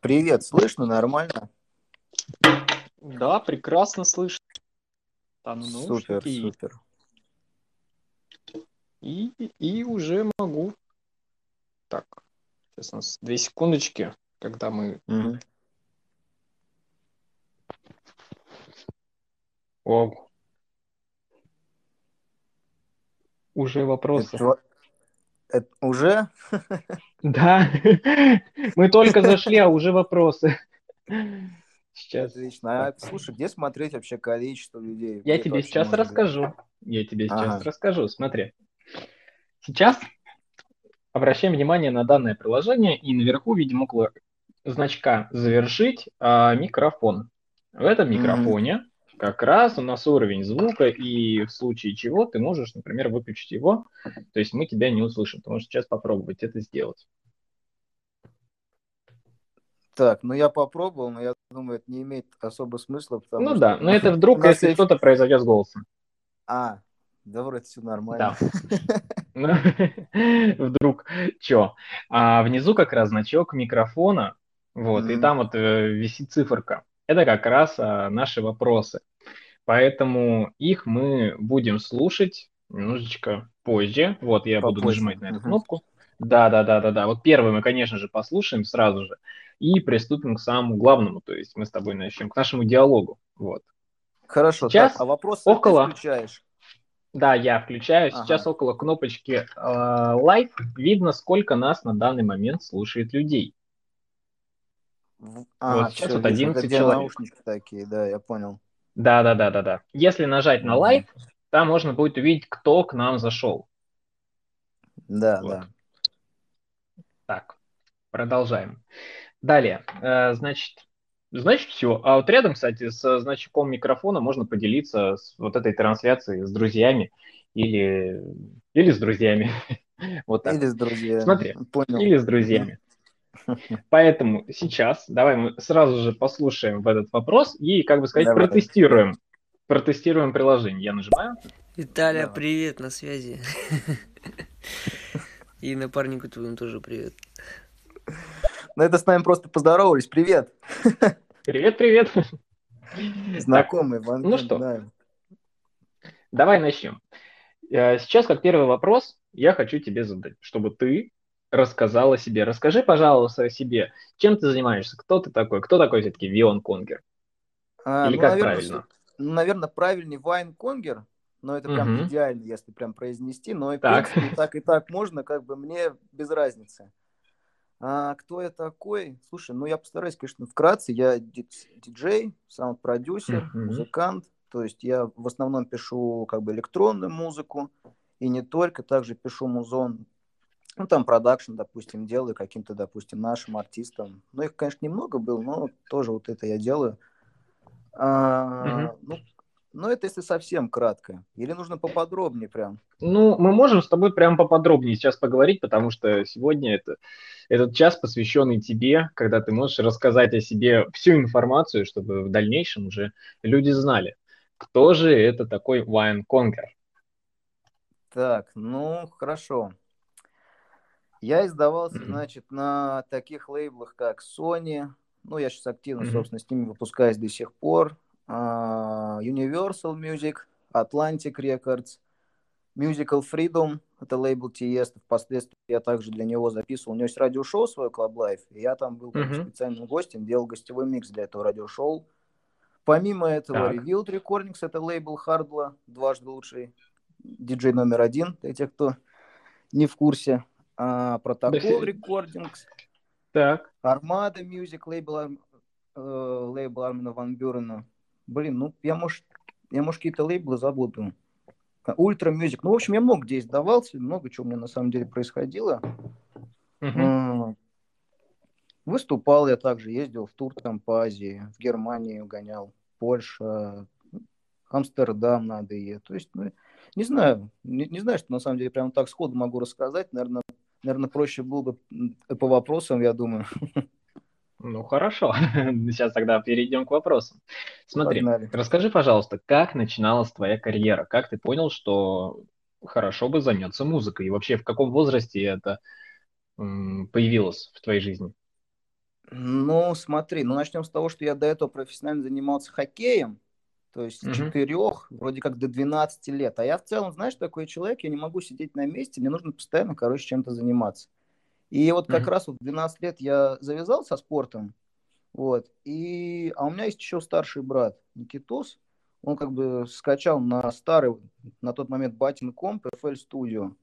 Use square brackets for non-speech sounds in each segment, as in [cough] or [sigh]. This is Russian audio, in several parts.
Привет, слышно нормально? Да, прекрасно слышно. Там Супер, наушники супер. и, и, уже могу. Так, сейчас у нас две секундочки, когда мы... Мгм. О, уже вопросы. Это, это уже? Да, [laughs] мы только зашли, а уже вопросы. Сейчас. Отлично. А, слушай, где смотреть вообще количество людей? Я Где тебе сейчас может быть? расскажу. Я тебе сейчас Ага. расскажу. Смотри. Сейчас обращаем внимание на данное приложение, и наверху видим около значка «Завершить» а, микрофон. В этом микрофоне как раз у нас уровень звука, и в случае чего ты можешь, например, выключить его, то есть мы тебя не услышим. Ты можешь сейчас попробовать это сделать. Так, ну я попробовал, но я думаю, это не имеет особо смысла, потому Ну что... да, но это вдруг, если есть- что-то произойдет с голосом. А, да вроде все нормально. Да. Ну, [laughs] Вдруг что? А внизу как раз значок микрофона, вот, и там вот э, висит циферка. Это как раз а, наши вопросы. Поэтому их мы будем слушать немножечко позже. Вот, я буду Попозже. нажимать на эту кнопку. Да, да, да, да, да. Вот первый мы, конечно же, послушаем сразу же и приступим к самому главному. То есть мы с тобой начнем к нашему диалогу. Вот. Хорошо, Сейчас так, а вопросы около- ты включаешь? Да, я включаю. Сейчас Ага. около кнопочки э, Live видно, сколько нас на данный момент слушает людей. В- Вот сейчас вот вижу, 11 где человек. наушнички такие, да, я понял. Да, да, да, да, да. Если нажать на Мгм. Live, там можно будет увидеть, кто к нам зашел. Да, Вот. да. Так, продолжаем. Далее, э, значит, значит все. А вот рядом, кстати, с значком микрофона можно поделиться с вот этой трансляцией с друзьями или, или с друзьями. [laughs] Вот так. Или с друзьями. Смотри, Понял. Или с друзьями. Поэтому сейчас давай мы сразу же послушаем в этот вопрос и, как бы сказать, Давай. протестируем. Протестируем приложение. Я нажимаю. Виталия, Давай. привет, на связи. И напарнику твоему тоже привет. Ну, это с нами просто поздоровались. Привет. Привет, привет. Знакомый, Ван ну что? да. Давай начнем. Э, Сейчас, как первый вопрос, я хочу тебе задать, чтобы ты рассказал о себе. Расскажи, пожалуйста, о себе. Чем ты занимаешься? Кто ты такой? Кто такой все-таки Вион Конгер? А, Или ну, как наверное, правильно? ну, наверное, правильнее Вайн Конгер, но это прям Мгм. идеально, если прям произнести. Но и, Так. принципе, и так, и так можно, как бы мне без разницы. А кто я такой? Слушай, ну я постараюсь, конечно, вкратце. Я ди- диджей, саунд-продюсер, Мгм. музыкант. То есть я в основном пишу как бы электронную музыку, и не только, также пишу музон, ну там продакшн, допустим, делаю каким-то, допустим, нашим артистам. Ну их, конечно, немного было, но тоже вот это я делаю. А, Мгм. ну, ну, это если совсем кратко. Или нужно поподробнее прям? Ну, мы можем с тобой прям поподробнее сейчас поговорить, потому что сегодня это, этот час посвященный тебе, когда ты можешь рассказать о себе всю информацию, чтобы в дальнейшем уже люди знали, кто же это такой Вайн Конгер. Так, ну, хорошо. Я издавался, значит, на таких лейблах, как Sony. Ну, я сейчас активно, собственно, с ними выпускаюсь до сих пор. А, Universal Music, Atlantic Records, Musical Freedom, это лейбл Тиеста. Впоследствии я также для него записывал. У него есть радиошоу свое, Club Life, и я там был как Мгм. специальным гостем, делал гостевой микс для этого радиошоу. Помимо этого, Так. Revealed Recordings, это лейбл Хардла, дважды лучший диджей номер один, для тех, кто не в курсе. А, Протокол Recordings, Так, Армада Music, лейбл, э, лейбл Армина Ван Бюрена. Блин, ну, я, может, я, может, какие-то лейблы забуду. Ультра Music. Ну, в общем, я много где издавался, много чего у меня на самом деле происходило. М, Выступал я также, ездил в тур там по Азии, в Германию гонял, Польша, Амстердам надо и То есть, ну, не знаю, не, не знаю, что на самом деле прямо так сходу могу рассказать. Наверное, наверное, проще было бы по вопросам, я думаю. Ну хорошо, [laughs] сейчас тогда перейдем к вопросам. Смотри, Погнали. расскажи, пожалуйста, как начиналась твоя карьера? Как ты понял, что хорошо бы заняться музыкой? И вообще в каком возрасте это появилось в твоей жизни? Ну, смотри, ну начнем с того, что я до этого профессионально занимался хоккеем, то есть с четырех, вроде как до 12 лет. А я в целом, знаешь, такой человек, я не могу сидеть на месте, мне нужно постоянно, короче, чем-то заниматься. И вот как Мгм. раз вот в 12 лет я завязал со спортом, вот, и, а у меня есть еще старший брат Никитос, он как бы скачал на старый, на тот момент батин комп FL Studio.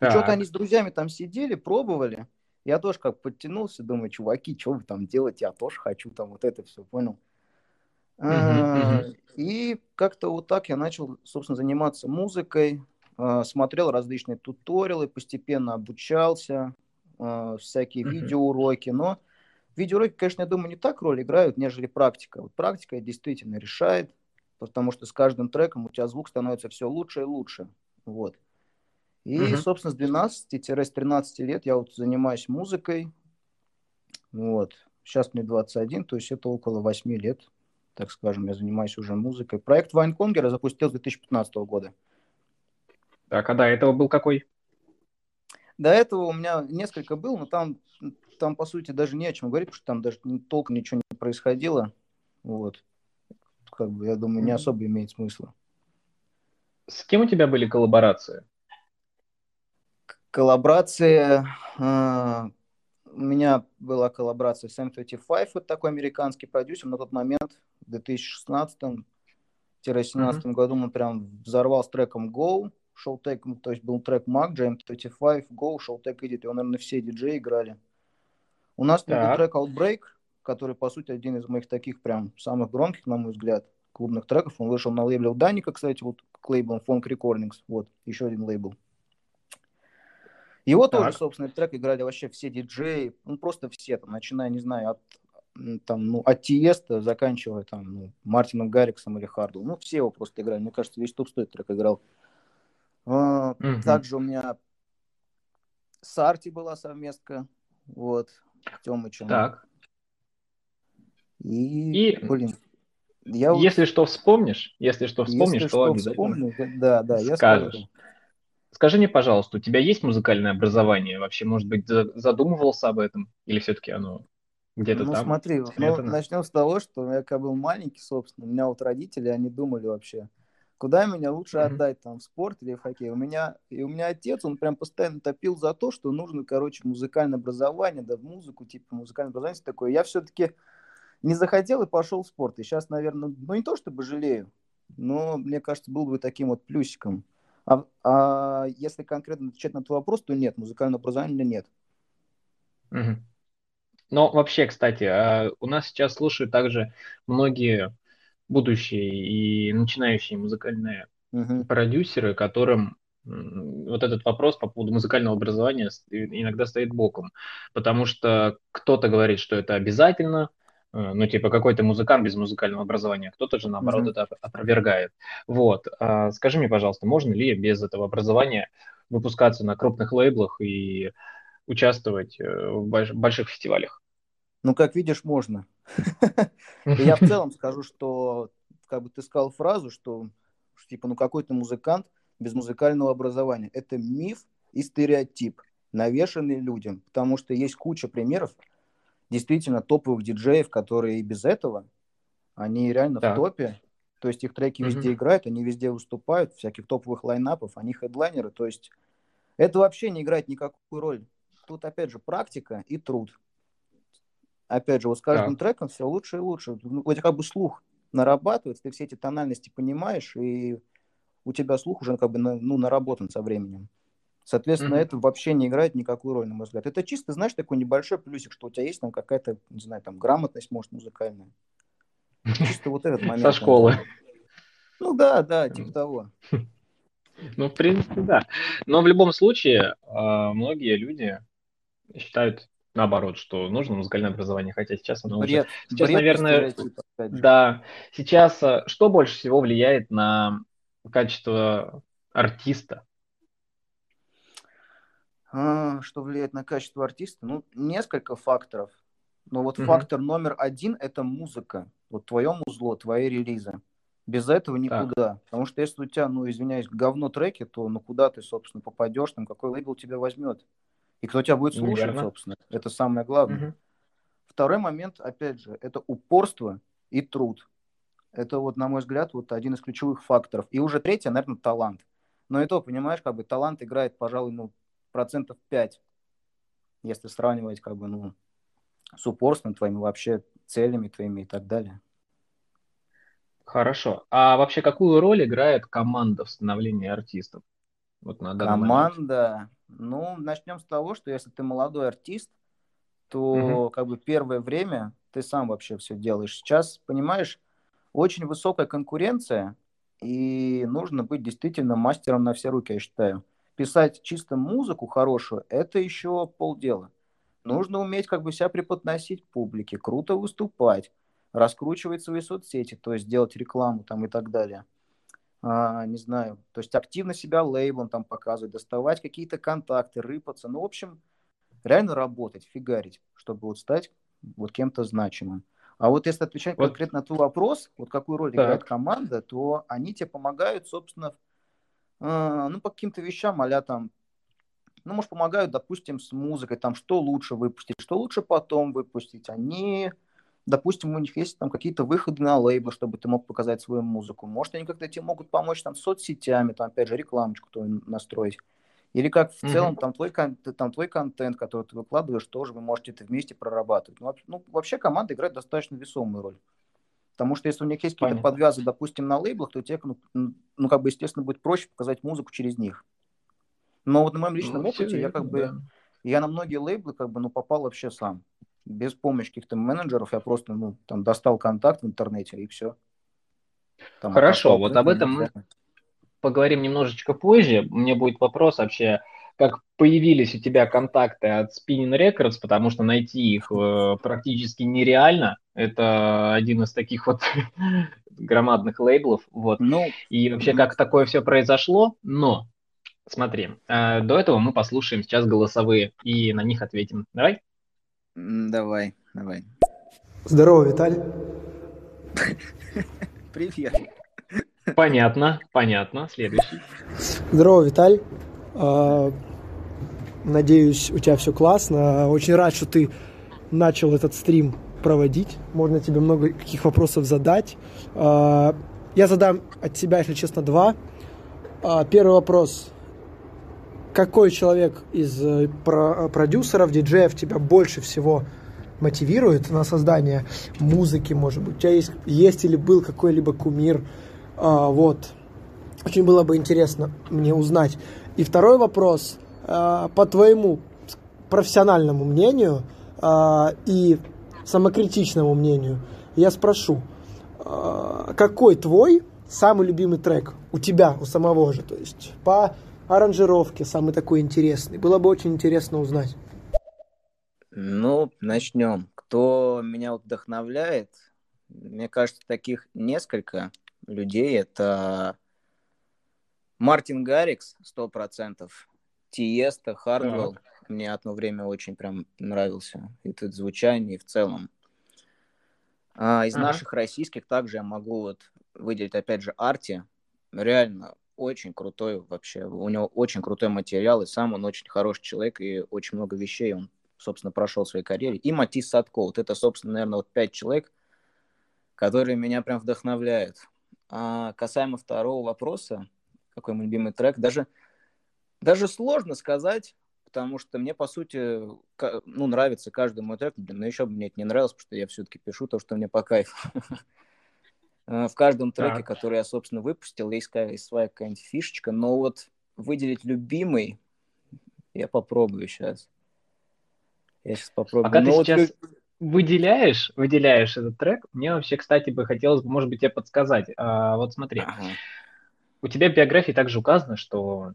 И что-то они с друзьями там сидели, пробовали. Я тоже как подтянулся, думаю, чуваки, что вы там делаете, я тоже хочу там вот это все, понял? Мгм. И как-то вот так я начал, собственно, заниматься музыкой, а, смотрел различные туториалы, постепенно обучался, а, всякие видеоуроки, но видеоуроки, конечно, я думаю, не так роль играют, нежели практика. Вот практика действительно решает, потому что с каждым треком у тебя звук становится все лучше и лучше. Вот. И, Мгм. собственно, с 12-13 лет я вот занимаюсь музыкой. Вот. Сейчас мне 21, то есть это около 8 лет, так скажем, я занимаюсь уже музыкой. Проект Вайнконгер я запустил с 2015 года. Так, а до этого был какой? До этого у меня несколько было, но там, там по сути, даже не о чем говорить, потому что там даже толком ничего не происходило. Вот. Как бы, я думаю, не особо имеет смысла. С кем у тебя были коллаборации? Коллаборация. а, у меня была коллаборация с M35, вот такой американский продюсер. На тот момент, в 2016-17 году, он прям взорвал с треком Go. Шел трек, ну, то есть был трек Mac, M35, Go, шел трек Edit. Его, наверное, все диджеи играли. У нас был Так. трек Outbreak, который, по сути, один из моих таких прям самых громких, на мой взгляд, клубных треков. Он вышел на лейбле у Даника, кстати, вот к лейблам Funk Recordings. Вот, еще один лейбл. Его Так. тоже, собственно, этот трек играли вообще все диджеи, ну просто все, там, начиная, не знаю, от, там, ну, от Тиеста, заканчивая там, ну, Мартином Гарриксом или Харду. Ну, все его просто играли. Мне кажется, весь топ-100 этот трек играл. А, Мгм. Также у меня с Арти была совместка, вот, Тёмычем. Так. И, И блин, я Если что вспомнишь, если что вспомнишь, если то что обязательно вспомню, да, да, я скажешь. скажу. Скажи мне, пожалуйста, у тебя есть музыкальное образование? Вообще, может быть, за- задумывался об этом? Или все-таки оно где-то Ну, там смотри, ну, спрятано? начнем с того, что я когда был маленький, собственно, у меня вот родители, они думали вообще, куда меня лучше Мгм. отдать, там, в спорт или в хоккей. У меня, и у меня отец, он прям постоянно топил за то, что нужно, короче, музыкальное образование, да, в музыку, типа, музыкальное образование такое. Я все-таки не захотел и пошел в спорт. И сейчас, наверное, ну, не то чтобы жалею, но, мне кажется, был бы таким вот плюсиком. А, а если конкретно отвечать на твой вопрос, то нет, музыкального образования у меня нет. Мгм. Но вообще, кстати, а, у нас сейчас слушают также многие будущие и начинающие музыкальные Мгм. продюсеры, которым вот этот вопрос по поводу музыкального образования иногда стоит боком. Потому что кто-то говорит, что это обязательно, ну, типа, какой-то музыкант без музыкального образования, кто-то же, наоборот, Мгм. это оп- опровергает. Вот. А Скажи мне, пожалуйста, можно ли без этого образования выпускаться на крупных лейблах и участвовать э, в больш- больших фестивалях? Ну, как видишь, можно. [laughs] Я в целом скажу, что, как бы ты сказал фразу, что, типа, ну какой ты музыкант без музыкального образования. Это миф и стереотип, навешанный людям. Потому что есть куча примеров действительно топовых диджеев, которые и без этого, они реально Так. в топе. То есть их треки Мгм. везде играют, они везде выступают, всяких топовых лайнапов, они хедлайнеры. То есть это вообще не играет никакую роль. Тут, опять же, практика и труд. Опять же, вот с каждым Так. треком все лучше и лучше. Ну, тебя как бы слух нарабатывается, ты все эти тональности понимаешь, и у тебя слух уже как бы ну, наработан со временем. Соответственно, Мгм. это вообще не играет никакую роль, на мой взгляд. Это чисто, знаешь, такой небольшой плюсик, что у тебя есть там какая-то, не знаю, там грамотность, может, музыкальная. Чисто вот этот [laughs] момент. Со школы. Ну да, да, типа того. [laughs] Ну, в принципе, да. Но в любом случае, а, многие люди считают наоборот, что нужно музыкальное образование, хотя сейчас оно уже... Бред. Сейчас, Бред наверное. Да, сейчас а, что больше всего влияет на качество артиста? А, что влияет на качество артиста? Ну, несколько факторов. Но вот Мгм. фактор номер один – это музыка. Вот твое музло, твои релизы. Без этого никуда. Потому что если у тебя, ну, извиняюсь, говно треки, то ну куда ты, собственно, попадешь, там какой лейбл тебя возьмет? И кто тебя будет слушать, Верно. собственно? Это самое главное. Мгм. второй момент, опять же, это упорство и труд. Это вот, на мой взгляд, вот один из ключевых факторов. И уже третье, наверное, талант. Но и то, понимаешь, как бы талант играет, пожалуй, ну, процентов 5, если сравнивать, как бы, ну, с упорством твоими вообще целями твоими и так далее. Хорошо. А вообще какую роль играет команда в становлении артистов? Вот на команда, момент. ну, начнем с того, что если ты молодой артист, то угу. как бы первое время ты сам вообще все делаешь. Сейчас, понимаешь, очень высокая конкуренция, и нужно быть действительно мастером на все руки, я считаю. Писать чисто музыку хорошую – это еще полдела. Нужно уметь как бы себя преподносить публике, круто выступать, раскручивать свои соцсети, то есть делать рекламу там и так далее. А, не знаю, то есть активно себя лейблом там показывать, доставать какие-то контакты, рыпаться. Ну, в общем, реально работать, фигарить, чтобы вот стать вот кем-то значимым. А вот если отвечать вот. конкретно на твой вопрос, вот какую роль так. играет команда, то они тебе помогают, собственно, э, ну, по каким-то вещам, а там, ну, может, помогают, допустим, с музыкой, там, что лучше выпустить, что лучше потом выпустить. Они, допустим, у них есть там какие-то выходы на лейбл, чтобы ты мог показать свою музыку. Может, они как-то тебе могут помочь там с соцсетями, там, опять же, рекламочку настроить. Или как в mm-hmm. целом там твой, там твой контент, который ты выкладываешь, тоже вы можете это вместе прорабатывать. Ну, ну, вообще команда играет достаточно весомую роль. Потому что если у них есть какие-то подвязы, допустим, на лейблах, то тебе, ну, ну, как бы, естественно, будет проще показать музыку через них. Но вот на моем личном ну, опыте я как бы, да. я на многие лейблы как бы, ну, попал вообще сам. Без помощи каких-то менеджеров я просто, ну, там, достал контакт в интернете и все. Там, Хорошо, вот об этом мы поговорим немножечко позже. Мне будет вопрос вообще, как появились у тебя контакты от Spinning Records, потому что найти их э, практически нереально. Это один из таких вот [laughs] громадных лейблов. Вот. Ну, и вообще, как такое все произошло. Но, смотри, э, до этого мы послушаем сейчас голосовые и на них ответим. Давай? Давай, давай. Здорово, Виталий. [laughs] Привет. Понятно, понятно. Следующий. Здорово, Виталь. Надеюсь, у тебя все классно. Очень рад, что ты начал этот стрим проводить. Можно тебе много каких вопросов задать. А, я задам от себя, если честно, два. А, первый вопрос. Какой человек из э, продюсеров, диджеев тебя больше всего мотивирует на создание музыки, может быть? У тебя есть, есть или был какой-либо кумир, а, вот. Очень было бы интересно мне узнать. И второй вопрос. А, по твоему профессиональному мнению а, и самокритичному мнению, я спрошу, а, какой твой самый любимый трек у тебя, у самого же, то есть по аранжировке самый такой интересный. Было бы очень интересно узнать. Ну, начнем. Кто меня вдохновляет? Мне кажется, таких несколько людей. Это Мартин Гаррикс, сто процентов. Тиеста, Хардвелл. Мне одно время очень прям нравился. И тут звучание, и в целом. А, из ага. наших российских также я могу вот выделить, опять же, Арти. Реально очень крутой вообще. У него очень крутой материал, и сам он очень хороший человек, и очень много вещей он, собственно, прошел в своей карьере. И Матис Садко. Вот это, собственно, наверное, вот пять человек, которые меня прям вдохновляют. А касаемо второго вопроса, какой мой любимый трек, даже, даже сложно сказать, потому что мне, по сути, ну, нравится каждый мой трек, но еще бы мне это не нравилось, потому что я все-таки пишу то, что мне по кайфу. А, [laughs] в каждом треке, который я, собственно, выпустил, есть своя какая-нибудь фишечка, но вот выделить любимый я попробую сейчас. Я сейчас попробую. Пока ты вот сейчас выделяешь, выделяешь этот трек, мне вообще, кстати, бы хотелось, может быть, тебе подсказать. А, вот смотри, ага. у тебя в биографии также указано, что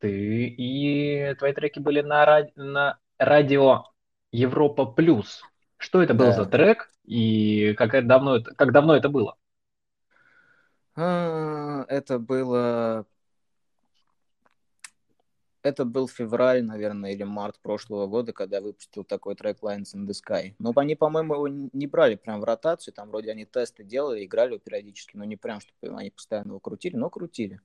ты и твои треки были на, ради... на радио Европа Плюс. Что это да. был за трек и как давно это, как давно это было? А, это было это был февраль, наверное, или март прошлого года, когда я выпустил такой трек Lines in the Sky. Но они, по-моему, его не брали прям в ротацию, там вроде они тесты делали, играли его периодически, но не прям, чтобы они постоянно его крутили, но крутили.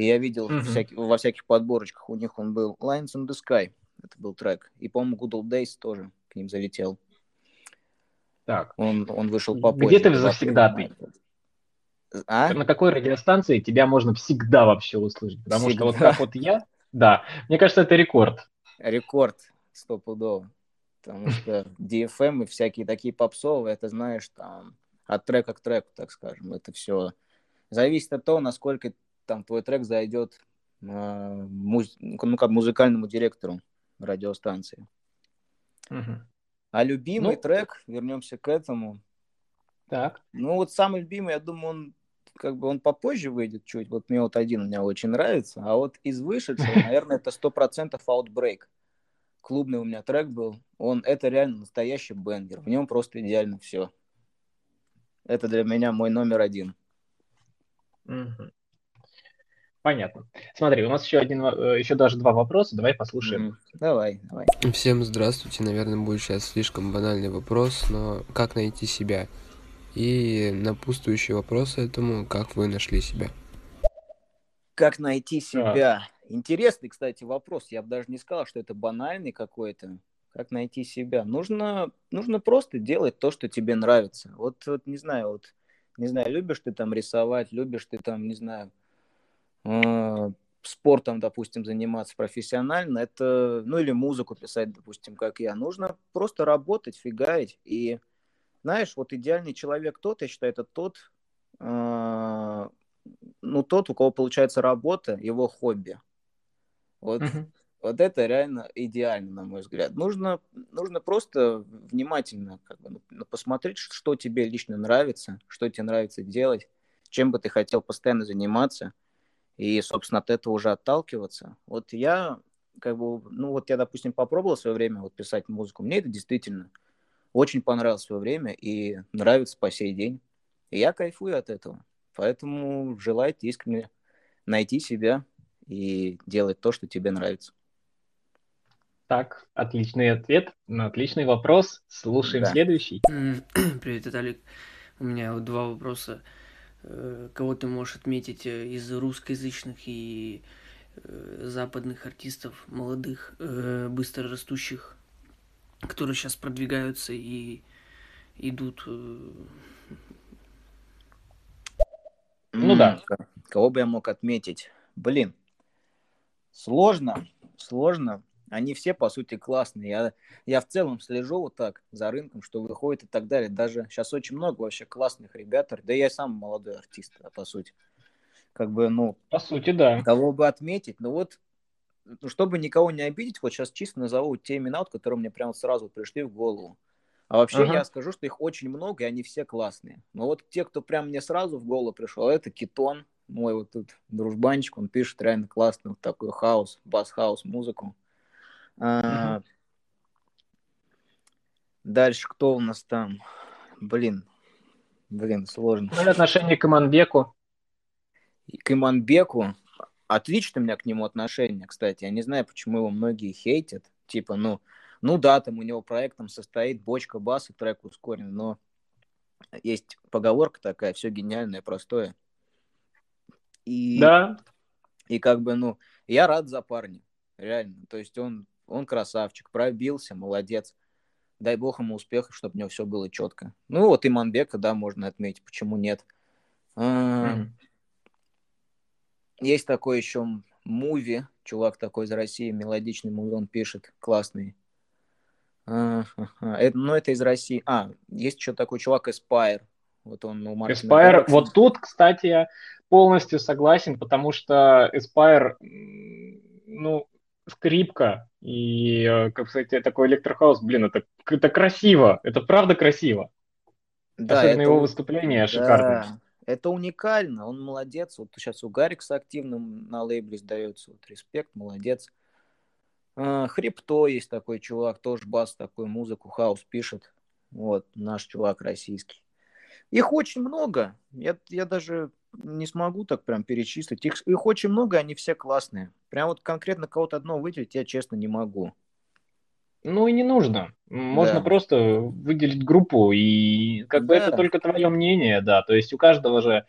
И я видел mm-hmm. всяких, во всяких подборочках у них он был Lines in the Sky, это был трек. И, по-моему, Good Old Days тоже к ним залетел. Так. Он, он вышел попозже. Где ты в завсегдатый? А? На какой радиостанции тебя можно всегда вообще услышать? Потому что вот Всегда. как вот я, да, мне кажется, это рекорд. Рекорд стопудово. Потому что DFM и всякие такие попсовые, это знаешь, там, от трека к треку, так скажем. Это все зависит от того, насколько там твой трек зайдет э, муз- ну, как музыкальному директору радиостанции. Мгм. А любимый Ну. трек, вернемся к этому. Так. Ну, вот самый любимый, я думаю, он как бы он попозже выйдет чуть. Вот мне вот один у меня очень нравится. А вот из вышедшего, [laughs] наверное, это сто процентов Outbreak. Клубный у меня трек был. Он, это реально настоящий бенгер. В нем просто идеально все. Это для меня мой номер один. Понятно. Смотри, у нас еще один, э, еще даже два вопроса. Давай послушаем. Мгм. Давай, давай. Всем здравствуйте. Наверное, будет сейчас слишком банальный вопрос, но как найти себя? И напутствующий вопрос этому, как вы нашли себя? Как найти себя? Интересный, кстати, вопрос. Я бы даже не сказал, что это банальный какой-то. Как найти себя? Нужно, нужно просто делать то, что тебе нравится. Вот, вот не знаю, вот не знаю, любишь ты там рисовать, любишь ты там, не знаю, спортом, допустим, заниматься профессионально, это, ну или музыку писать, допустим, как я. Нужно просто работать, фигарить. И знаешь, вот идеальный человек тот, я считаю, это тот, э, ну тот, у кого получается работа, его хобби. Вот, Мгм. вот это реально идеально, на мой взгляд. Нужно, нужно просто внимательно как бы, ну, посмотреть, что тебе лично нравится, что тебе нравится делать, чем бы ты хотел постоянно заниматься, и, собственно, от этого уже отталкиваться. Вот я, как бы, ну вот я, допустим, попробовал в свое время вот писать музыку, мне это действительно очень понравилось в свое время и нравится по сей день. И я кайфую от этого. Поэтому желаю искренне найти себя и делать то, что тебе нравится. Так, отличный ответ на отличный вопрос. Слушаем Да. следующий. [clears throat] Привет, Виталик. У меня вот два вопроса. Э, Кого ты можешь отметить э, из русскоязычных и э, западных артистов, молодых, быстро растущих, которые сейчас продвигаются и идут Ну да. Кого бы я мог отметить? Блин, сложно, сложно. Они все, по сути, классные. Я, я в целом слежу вот так за рынком, что выходит и так далее. Даже сейчас очень много вообще классных ребят. Да я сам молодой артист, а, по сути. Как бы, ну, По сути, да. кого бы отметить. Ну вот, ну, чтобы никого не обидеть, вот сейчас чисто назову те имена, вот, которые мне прям сразу пришли в голову. А вообще Ага. я скажу, что их очень много, и они все классные. Но вот те, кто прям мне сразу в голову пришел, это Китон, мой вот тут дружбанчик, он пишет реально классно, вот такой хаос, бас-хаус, музыку. А. Дальше кто у нас там? Блин, блин, сложно. Ну, и отношение к Иманбеку. К Иманбеку отлично у меня к нему отношение, кстати. Я не знаю, почему его многие хейтят. Типа, ну, ну да, там у него проектом состоит бочка баса, трек ускорен, но есть поговорка такая, все гениальное, простое. И, Да, и как бы, ну, я рад за парня, реально. То есть он, он красавчик, пробился, молодец. Дай бог ему успехов, чтобы у него все было четко. Ну, вот Иманбека, да, можно отметить, почему нет. Мгм. Есть такой еще муви, чувак такой из России, мелодичный муви, он пишет, классный. А. Это, ну, это из России. А, есть еще такой чувак Aspire. Вот он у Мартина Гаррикса. вот тут, кстати, я полностью согласен, потому что м, ну, скрипка и, э, как сказать, такой электрохаус, блин, это, это красиво, это правда красиво. Да, Особенно это его выступления да. Это уникально, он молодец. Вот сейчас у Гаррикса активно на лейбле издается. Вот респект, молодец. А, Хрипто есть такой чувак, тоже бас, такую музыку, хаус пишет. Вот, наш чувак российский. Их очень много. Я, я даже не смогу так прям перечислить. Их, их очень много, они все классные. Прям вот конкретно кого-то одного выделить я, честно, не могу. Ну и не нужно. Можно Да. просто выделить группу, и как бы Да. это только твое мнение, да. То есть у каждого же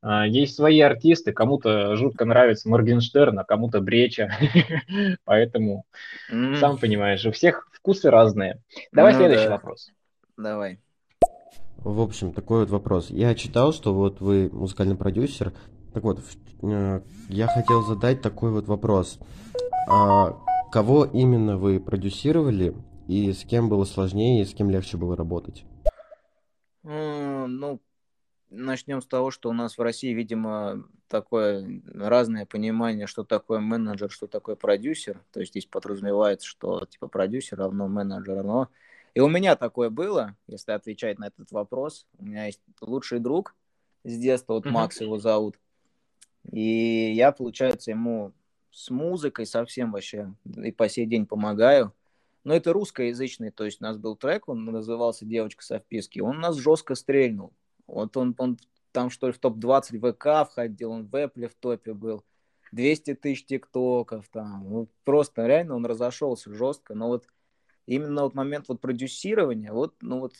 а, есть свои артисты, кому-то жутко нравится Моргенштерн, а кому-то Бреча. [laughs] Поэтому, сам понимаешь, у всех вкусы разные. Давай Ну следующий да. вопрос. Давай. В общем, такой вот вопрос. Я читал, что вот вы музыкальный продюсер. Так вот, э, я хотел задать такой вот вопрос. А кого именно вы продюсировали и с кем было сложнее и с кем легче было работать? Ну, начнем с того, что у нас в России, видимо, такое разное понимание, что такое менеджер, что такое продюсер. То есть здесь подразумевается, что типа продюсер равно менеджер равно. И у меня такое было, если отвечать на этот вопрос. У меня есть лучший друг с детства, вот Макс его зовут. И я, получается, ему с музыкой совсем вообще и по сей день помогаю. Но это русскоязычный, то есть у нас был трек, он назывался «Девочка со вписки», он нас жестко стрельнул. Вот он, он там что ли в топ-20 ВК входил, он в Apple в топе был. 200 тысяч тиктоков там. Ну, просто реально он разошелся жестко. Но вот именно вот момент вот продюсирования, вот, ну вот,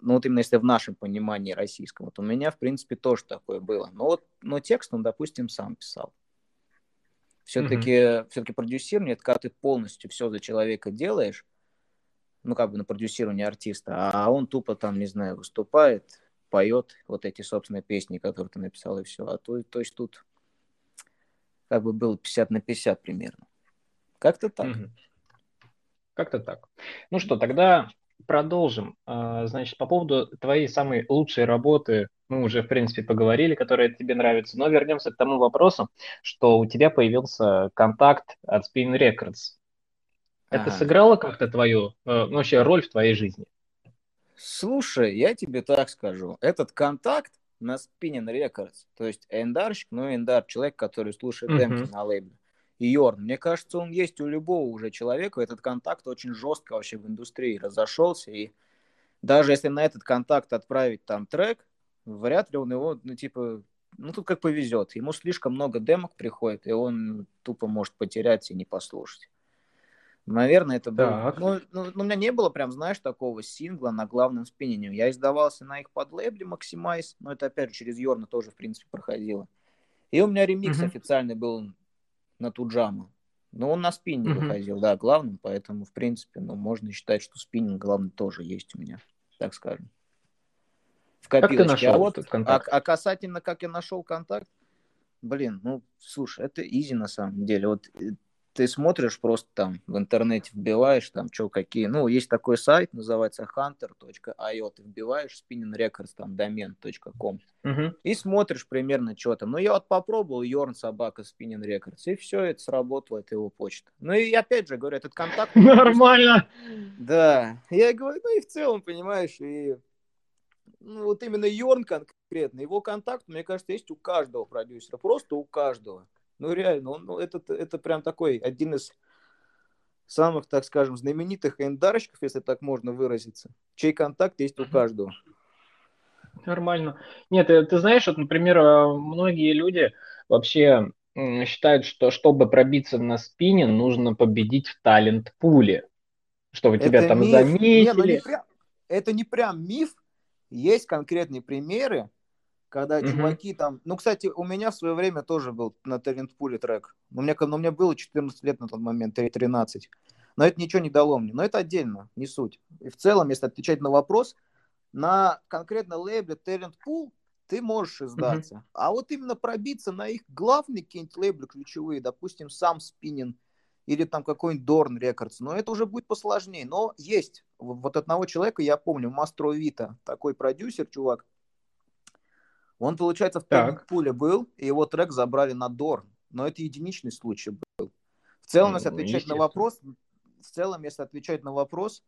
ну вот именно если в нашем понимании российском, вот у меня, в принципе, тоже такое было. Но вот, но текст он, допустим, сам писал. Все-таки, mm-hmm. все-таки продюсирование, это когда ты полностью все за человека делаешь, ну, как бы на продюсирование артиста, а он тупо там, не знаю, выступает, поет вот эти, собственно, песни, которые ты написал, и все. А то, то есть тут как бы было 50 на 50 примерно. Как-то так. Угу. Как-то так. Ну что, тогда продолжим. А, значит, по поводу твоей самой лучшей работы мы уже, в принципе, поговорили, которая тебе нравится, но вернемся к тому вопросу, что у тебя появился контакт от Spin Records. Это ага. сыграло как-то твою, э, ну, вообще роль в твоей жизни? Слушай, я тебе так скажу. Этот контакт на Spinning Records, то есть эндарщик, ну, эндар, человек, который слушает uh-huh. демки на лейбле. И Йорн, мне кажется, он есть у любого уже человека. Этот контакт очень жестко вообще в индустрии разошелся. И даже если на этот контакт отправить там трек, вряд ли он его, ну, типа, ну, тут как повезет. Ему слишком много демок приходит, и он тупо может потерять и не послушать. Наверное, это было... Ну, ну, у меня не было прям, знаешь, такого сингла на главном спиннинге. Я издавался на их подлейбле Maximize, но это, опять же, через Йорна тоже, в принципе, проходило. И у меня ремикс uh-huh. официальный был на Туджама. Но он на спинне uh-huh. выходил, да, главным, поэтому, в принципе, ну, можно считать, что спиннинг главный тоже есть у меня, так скажем. В копилочке. Как ты нашел а вот, этот контакт? А, а касательно, как я нашел контакт, блин, ну, слушай, это изи на самом деле. Вот э, ты смотришь просто там в интернете, вбиваешь там, что какие. Ну, есть такой сайт, называется hunter.io, ты вбиваешь spinning records, там, домен.com, uh-huh. и смотришь примерно, что там. Ну, я вот попробовал Йорн собака spinning records, и все, это сработало, это его почта. Ну, и опять же, говорю, этот контакт... [laughs] Нормально! Да, я говорю, ну, и в целом, понимаешь, и ну, вот именно Йорн конкретно, его контакт, мне кажется, есть у каждого продюсера, просто у каждого. Ну, реально, он, ну, это, это прям такой один из самых, так скажем, знаменитых эндарщиков, если так можно выразиться, чей контакт есть у каждого. Нормально. Нет, ты, ты знаешь, вот, например, э, многие люди вообще считают, что чтобы пробиться на спине, нужно победить в талент-пуле, чтобы это тебя там миф. заметили. Не, ну не прям, это не прям миф, есть конкретные примеры, когда mm-hmm. чуваки там... Ну, кстати, у меня в свое время тоже был на талент-пуле трек. У меня, но у меня было 14 лет на тот момент, 13. Но это ничего не дало мне. Но это отдельно, не суть. И в целом, если отвечать на вопрос, на конкретно лейбле Talent Pool ты можешь издаться. Mm-hmm. А вот именно пробиться на их главные какие-нибудь лейблы ключевые, допустим, сам Спиннин или там какой-нибудь Dorn Records, но это уже будет посложнее. Но есть. Вот одного человека, я помню, Мастро Вита, такой продюсер, чувак, он, получается, в первом пуле был, и его трек забрали на Дорн. Но это единичный случай был. В целом, ну, если отвечать на вопрос, в целом, если отвечать на вопрос,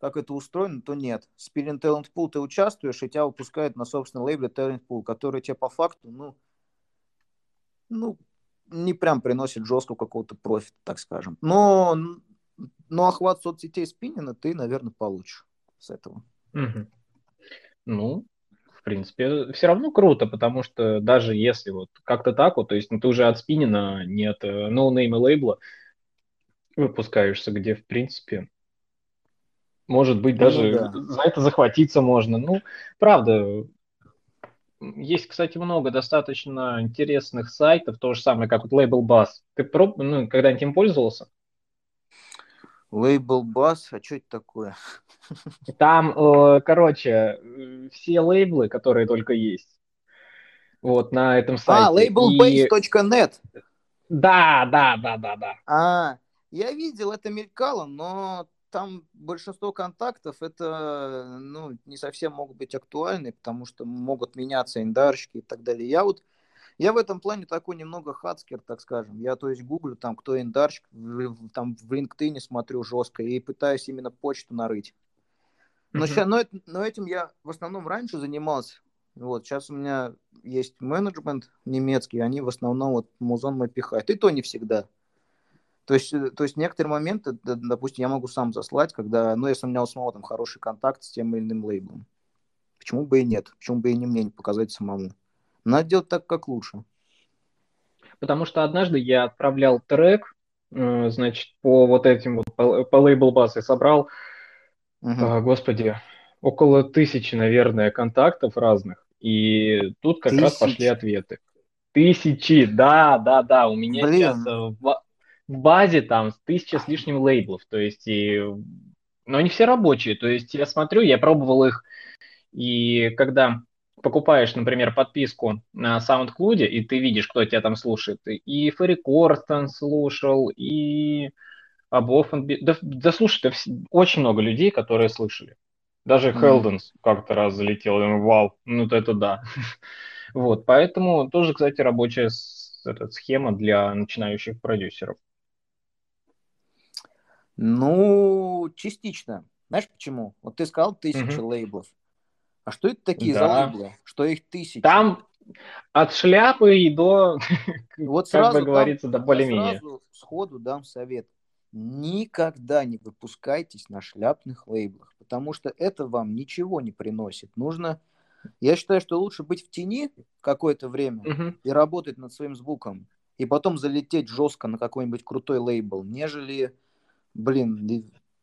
как это устроено, то нет. В Spilling Talent Pool ты участвуешь, и тебя выпускают на собственном лейбле Talent Pool, который тебе по факту, ну, ну, не прям приносит жесткого какого-то профита, так скажем. Но, но охват соцсетей спиннина ты, наверное, получишь с этого. Угу. Ну, принципе, все равно круто, потому что даже если вот как-то так вот, то есть ну, ты уже от спиннина, не от ноунейма no лейбла выпускаешься, где, в принципе, может быть, ну даже ну, да. за это захватиться можно. Ну, правда, есть, кстати, много достаточно интересных сайтов, то же самое, как вот Label Buzz. Ты проб... ну, когда-нибудь им пользовался? Лейбл Бас, а что это такое? [laughs] Там, э, короче, э, все лейблы, которые только есть, вот на этом сайте. А, labelbase.net. И... Да, да, да, да, да. А, я видел, это мелькало, но там большинство контактов это ну, не совсем могут быть актуальны, потому что могут меняться индарщики и так далее. Я вот я в этом плане такой немного хацкер, так скажем. Я, то есть, гуглю там, кто индарщик, в, там в LinkedIn смотрю жестко и пытаюсь именно почту нарыть. Но, uh-huh. ща, но, но этим я в основном раньше занимался. Вот, сейчас у меня есть менеджмент немецкий, они в основном вот музон мой пихают. И то не всегда. То есть, э, то есть некоторые моменты, допустим, я могу сам заслать, когда, ну, если у меня у самого там хороший контакт с тем или иным лейблом. Почему бы и нет? Почему бы и не мне не показать самому? Надо делать так, как лучше. Потому что однажды я отправлял трек, э, значит, по вот этим вот, по, по лейбл бас и собрал, угу. господи, около тысячи, наверное, контактов разных. И тут как Тысяч. раз пошли ответы. Тысячи, да, да, да. У меня Блин. сейчас в, в базе там тысяча с лишним лейблов. То есть, и... но они все рабочие. То есть я смотрю, я пробовал их, и когда покупаешь, например, подписку на SoundCloud, и ты видишь, кто тебя там слушает, и Ферри Корстон слушал, и Абофан... Да, да слушай, да, очень много людей, которые слышали. Даже Хелденс mm. как-то раз залетел, и вау, ну это да. [laughs] вот, поэтому тоже, кстати, рабочая эта схема для начинающих продюсеров. Ну, частично. Знаешь почему? Вот ты сказал тысяча mm-hmm. лейблов. А что это такие да. за лейблы? Что их тысячи? Там от шляпы и до, вот как бы говорится, до более-менее. Сразу сходу дам совет. Никогда не выпускайтесь на шляпных лейблах, потому что это вам ничего не приносит. Нужно, я считаю, что лучше быть в тени какое-то время угу. и работать над своим звуком, и потом залететь жестко на какой-нибудь крутой лейбл, нежели, блин,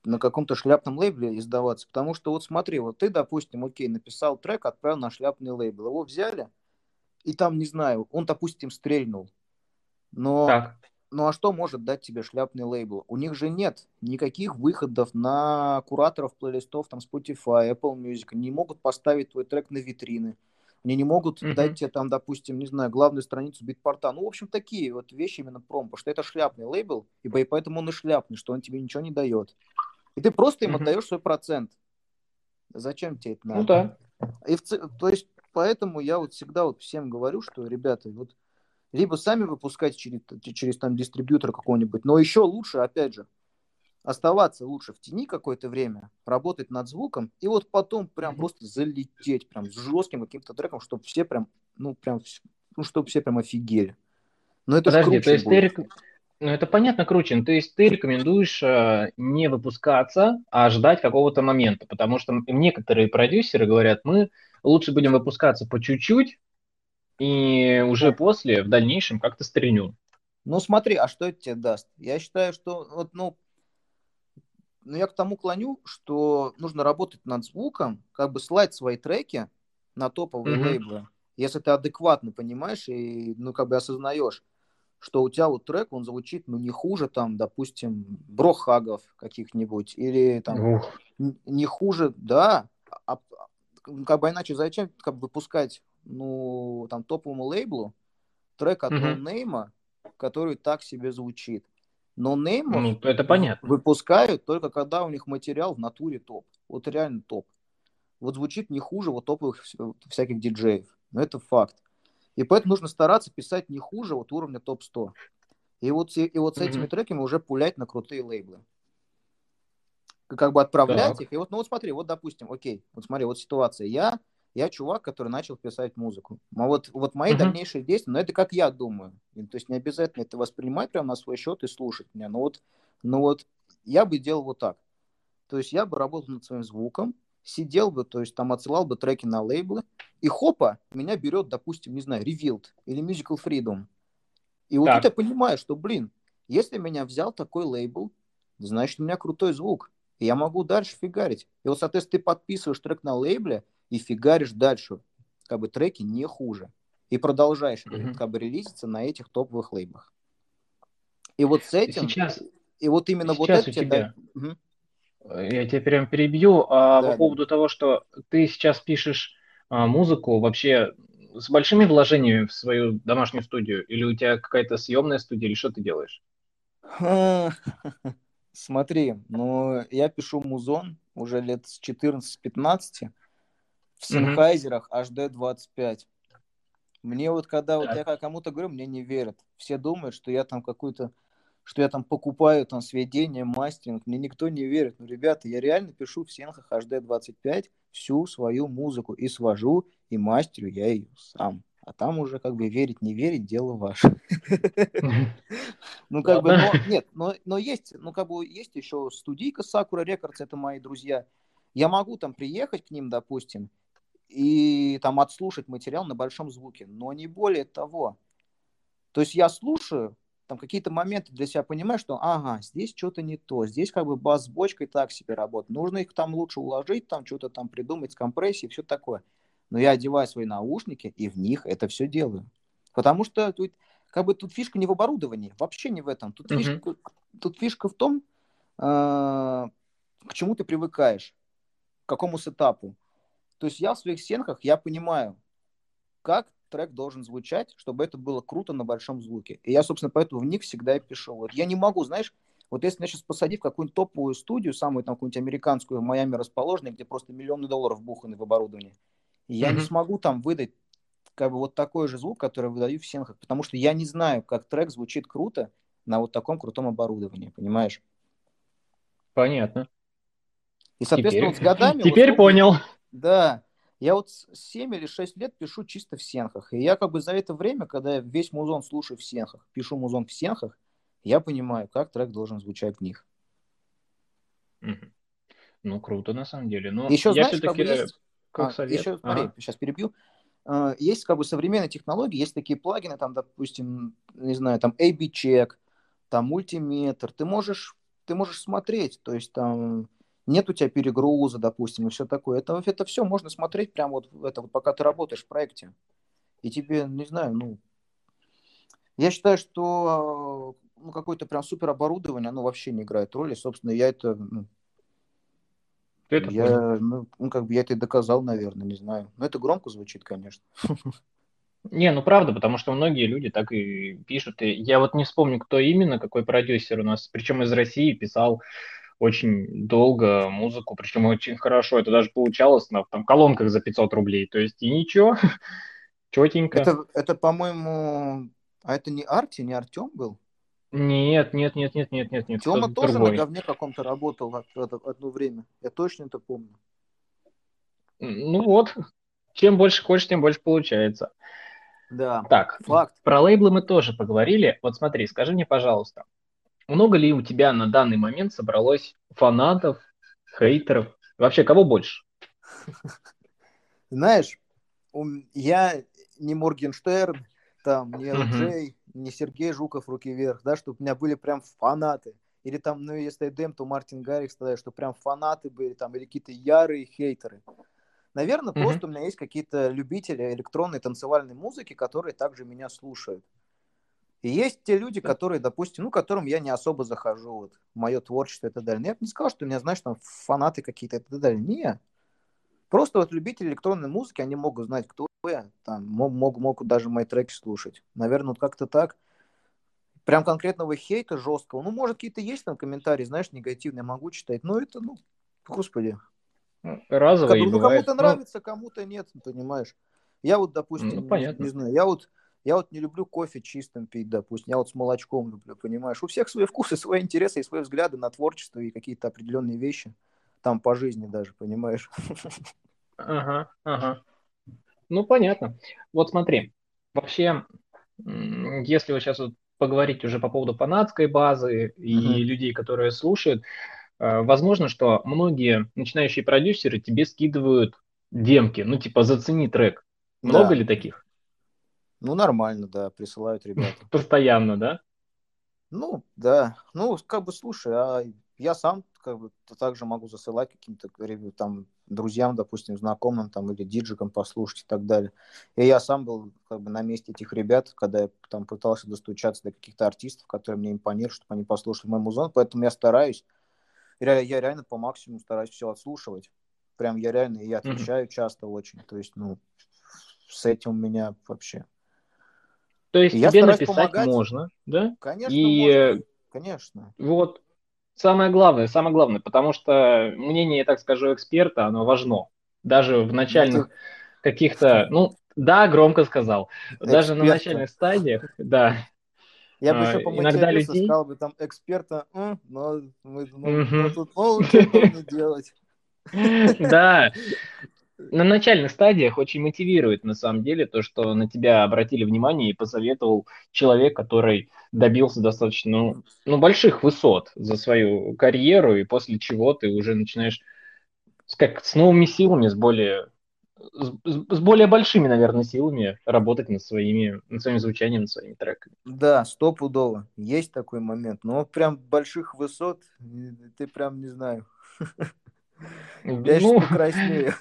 на каком-то шляпном лейбле издаваться. Потому что вот смотри, вот ты, допустим, окей, написал трек, отправил на шляпный лейбл. Его взяли, и там, не знаю, он, допустим, стрельнул. Но, так. ну а что может дать тебе шляпный лейбл? У них же нет никаких выходов на кураторов плейлистов, там Spotify, Apple Music. Они не могут поставить твой трек на витрины. Они не могут mm-hmm. дать тебе там, допустим, не знаю, главную страницу битпорта. Ну, в общем, такие вот вещи именно пром, потому что это шляпный лейбл, и поэтому он и шляпный, что он тебе ничего не дает. И ты просто им mm-hmm. отдаешь свой процент. Зачем тебе это надо? Ну да. И в, то есть, поэтому я вот всегда вот всем говорю, что, ребята, вот либо сами выпускать через, через там дистрибьютора какого-нибудь, но еще лучше, опять же, оставаться лучше в тени какое-то время, работать над звуком, и вот потом прям просто залететь прям с жестким каким-то треком, чтобы все прям, ну, прям, ну, чтобы все прям офигели. Но это Подожди, то есть будет. ты, ну, это понятно, круче. Ну, то есть ты рекомендуешь э, не выпускаться, а ждать какого-то момента, потому что некоторые продюсеры говорят, мы лучше будем выпускаться по чуть-чуть, и уже после, в дальнейшем, как-то стрельнем. Ну, смотри, а что это тебе даст? Я считаю, что, вот, ну, ну, я к тому клоню, что нужно работать над звуком, как бы слать свои треки на топовые mm-hmm. лейблы, если ты адекватно понимаешь и, ну, как бы осознаешь, что у тебя вот трек, он звучит, ну, не хуже, там, допустим, брохагов каких-нибудь, или там, Ух. не хуже, да, а, а, как бы иначе зачем как бы выпускать, ну, там, топовому лейблу трек от mm-hmm. ноунейма, который так себе звучит. Но неймов ну, это понятно. выпускают только когда у них материал в натуре топ. Вот реально топ. Вот звучит не хуже вот топовых всяких диджеев. Но это факт. И поэтому нужно стараться писать не хуже вот уровня топ-100. И вот, и, и вот с mm-hmm. этими треками уже пулять на крутые лейблы. Как бы отправлять так. их. И вот, ну вот смотри, вот допустим, окей, вот смотри, вот ситуация. Я, я чувак, который начал писать музыку. А вот, вот мои mm-hmm. дальнейшие действия, но ну, это как я думаю. То есть не обязательно это воспринимать прямо на свой счет и слушать меня. Но вот, но вот я бы делал вот так. То есть я бы работал над своим звуком, сидел бы, то есть там отсылал бы треки на лейблы, и хопа, меня берет, допустим, не знаю, Revealed или Musical Freedom. И вот так. тут я понимаю, что, блин, если меня взял такой лейбл, значит, у меня крутой звук, и я могу дальше фигарить. И вот, соответственно, ты подписываешь трек на лейбле и фигаришь дальше, как бы треки не хуже. И продолжаешь mm-hmm. как бы релизиться на этих топовых лейблах. И вот с этим... Сейчас, и вот именно вот Сейчас это у тебе тебя. Мгм. Я тебя прям перебью. А Да, по да. поводу того, что ты сейчас пишешь а, музыку вообще с большими вложениями в свою домашнюю студию? Или у тебя какая-то съемная студия, или что ты делаешь? [laughs] Смотри, ну, я пишу музон уже лет с 14-15 в. Сенхайзерах HD25. Мне вот когда вот я кому-то говорю, мне не верят. Все думают, что я там какую-то, что я там покупаю там сведения, мастеринг. Мне никто не верит. Ну, ребята, я реально пишу в Сенхах HD25 всю свою музыку и свожу, и мастерю я ее сам. А там уже как бы верить, не верить, дело ваше. Ну, как бы, но, нет, но, но есть, ну, как бы, есть еще студийка Sakura Records, это мои друзья. Я могу там приехать к ним, допустим, и там отслушать материал на большом звуке, но не более того. То есть я слушаю, там какие-то моменты для себя понимаю, что, ага, здесь что-то не то, здесь как бы бас с бочкой так себе работает, нужно их там лучше уложить, там что-то там придумать с компрессией, все такое. Но я одеваю свои наушники и в них это все делаю. Потому что тут, как бы тут фишка не в оборудовании, вообще не в этом. Тут, Мгм. фишка, тут фишка в том, э, к чему ты привыкаешь, к какому сетапу. То есть я в своих стенках, я понимаю, как трек должен звучать, чтобы это было круто на большом звуке. И я, собственно, поэтому в них всегда и пишу. Вот я не могу, знаешь, вот если меня сейчас посадить в какую-нибудь топовую студию, самую там какую-нибудь американскую в Майами расположенную, где просто миллионы долларов буханы в оборудовании, я не Мгм. смогу там выдать как бы вот такой же звук, который выдаю в сенхах, потому что я не знаю, как трек звучит круто на вот таком крутом оборудовании, понимаешь? Понятно. И, соответственно, Теперь, вот с годами... [laughs] вот теперь сколько- понял. Да, я вот с 7 или 6 лет пишу чисто в сенхах. И я как бы за это время, когда я весь музон слушаю в сенхах, пишу музон в сенхах, я понимаю, как трек должен звучать в них. Ну, круто, на самом деле. Но Еще, я знаешь, как бы есть... как А, совет. еще, смотри, Ага. сейчас перебью. А, Есть как бы современные технологии, есть такие плагины, там, допустим, не знаю, там AB-чек, там мультиметр. Ты можешь, ты можешь смотреть, то есть там нет у тебя перегруза, допустим, и все такое. Это, это все можно смотреть прямо вот, это, вот пока ты работаешь в проекте. И тебе, не знаю, ну... Я считаю, что а, ну, какое-то прям супер оборудование, оно вообще не играет роли. Собственно, я это, ну, Ты это я, понял. ну, ну, как бы я это и доказал, наверное, не знаю. Но это громко звучит, конечно. [laughs] Не, ну правда, потому что многие люди так и пишут. И я вот не вспомню, кто именно, какой продюсер у нас, причем из России, писал очень долго музыку, причем очень хорошо. Это даже получалось на там, колонках за 500 рублей. То есть и ничего, [laughs] четенько. Это, это, по-моему, а это не Арти, не Артем был? Нет, нет, нет, нет, нет, нет, нет, кто-то тоже на другой. говне каком-то работал от- от- одно время. Я точно это помню. Ну вот, чем больше хочешь, тем больше получается. Да, Так, факт. про лейблы мы тоже поговорили. Вот смотри, скажи мне, пожалуйста, много ли у тебя на данный момент собралось фанатов, хейтеров? Вообще, кого больше? [laughs] Знаешь, я не Моргенштерн, там, не. Элджей, не Сергей Жуков, руки вверх, да, чтобы у меня были прям фанаты. Или там, ну, если Эдем, то Мартин Гаррикс, тогда, что прям фанаты были, там, или какие-то ярые хейтеры. Наверное, Мгм. просто у меня есть какие-то любители электронной танцевальной музыки, которые также меня слушают. И есть те люди, которые, допустим, ну, которым я не особо захожу, вот, мое творчество и так далее. Но я бы не сказал, что у меня, знаешь, там фанаты какие-то и так далее. Не. Просто вот любители электронной музыки, они могут знать, кто я, там, мо- мог- могут даже мои треки слушать. Наверное, вот как-то так. Прям конкретного хейта жесткого. Ну, может, какие-то есть там комментарии, знаешь, негативные, могу читать. Но это, ну, господи. Ну, бы, ну, бывает. кому-то Ну, нравится, кому-то нет, понимаешь. Я вот, допустим, Ну, понятно. не, знаю, я вот, я вот не люблю кофе чистым пить, допустим, я вот с молочком люблю, понимаешь. У всех свои [laughs] вкусы, свои интересы и свои взгляды на творчество и какие-то определенные вещи, там по жизни даже, понимаешь. Ага, ага. Ну, понятно. Вот смотри, вообще, если вот сейчас вот поговорить уже по поводу фанатской базы и Мгм. людей, которые слушают, э, возможно, что многие начинающие продюсеры тебе скидывают демки, ну, типа, зацени трек. Много Да. ли таких? Ну, нормально, да, присылают ребята. [laughs] Постоянно, да? Ну, да. Ну, как бы, слушай, а я сам как бы также могу засылать каким-то там друзьям, допустим, знакомым там или диджикам послушать и так далее. И я сам был как бы на месте этих ребят, когда я там пытался достучаться до каких-то артистов, которые мне импонируют, чтобы они послушали мой музон, поэтому я стараюсь, я, я реально по максимуму стараюсь все отслушивать. Прям я реально, и я отвечаю mm-hmm. часто очень, то есть, ну, с этим у меня вообще. То есть и тебе написать помогать. можно, да? Конечно, и... можно. Конечно. Вот, самое главное, самое главное, потому что мнение, я так скажу, эксперта, оно важно. Даже в начальных каких-то, ну, да, громко сказал. Эксперта. Даже на начальных стадиях, да. Я бы еще по иногда людей... сказал бы там эксперта, но мы, мы, мы тут ну, что не делать. [laughs] Да, на начальных стадиях очень мотивирует на самом деле то, что на тебя обратили внимание и посоветовал человек, который добился достаточно ну, ну, больших высот за свою карьеру, и после чего ты уже начинаешь с, как, с новыми силами, с более, с, с более большими, наверное, силами работать над, своими, над своим звучанием, над своими треками. Да, стопудово. Есть такой момент. Но прям больших высот ты прям не знаю. [laughs] Я ну... краснею.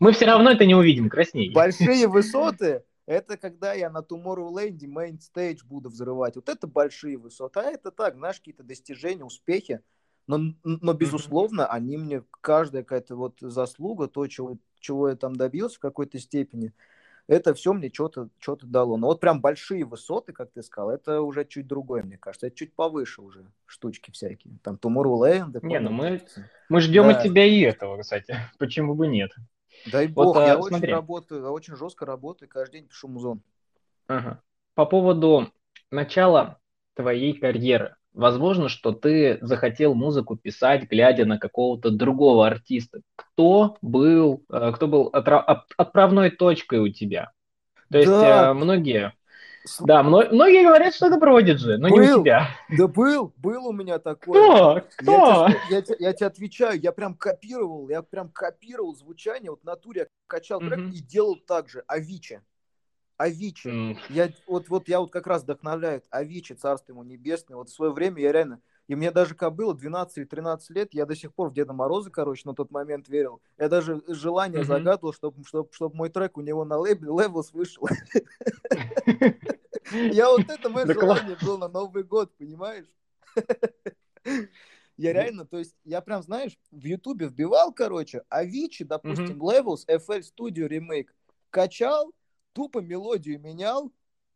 Мы все равно это не увидим, краснее. Большие высоты, это когда я на Tomorrowland main stage буду взрывать. Вот это большие высоты. А это так, знаешь, какие-то достижения, успехи. Но, но безусловно, mm-hmm. они мне, каждая какая-то вот заслуга, то, чего, чего я там добился в какой-то степени, это все мне что-то что дало. Но вот прям большие высоты, как ты сказал, это уже чуть другое, мне кажется. Это чуть повыше уже штучки всякие. Там Tomorrowland. Не, ну мы, мы ждем да. от тебя и этого, кстати. [laughs] Почему бы нет? Дай бог, вот, я а, очень смотри. работаю, я очень жестко работаю, каждый день пишу музон. Ага. По поводу начала твоей карьеры. Возможно, что ты захотел музыку писать, глядя на какого-то другого артиста. Кто был, э, кто был отправной точкой у тебя? То есть да. Э, многие, да, многие говорят, что это Продиджи, но был, не у тебя. Да был, был у меня такой. Кто? Кто? Я, я, я тебе отвечаю, я прям копировал, я прям копировал звучание, вот в натуре я качал трек mm-hmm. и делал так же, Авичи. Авичи. Mm. Я, вот, вот я вот как раз вдохновляет Авичи, царство ему небесное. Вот в свое время я реально... И мне даже когда было 12 или 13 лет, я до сих пор в Деда Мороза, короче, на тот момент верил. Я даже желание mm-hmm. загадывал, чтобы чтоб, чтоб мой трек у него на лейбле Levels вышел. [laughs] Я вот это мое желание было на Новый год, понимаешь? Я реально, то есть, я прям, знаешь, в Ютубе вбивал, короче, Авичи, допустим, Levels, FL Studio Remake, качал, тупо мелодию менял,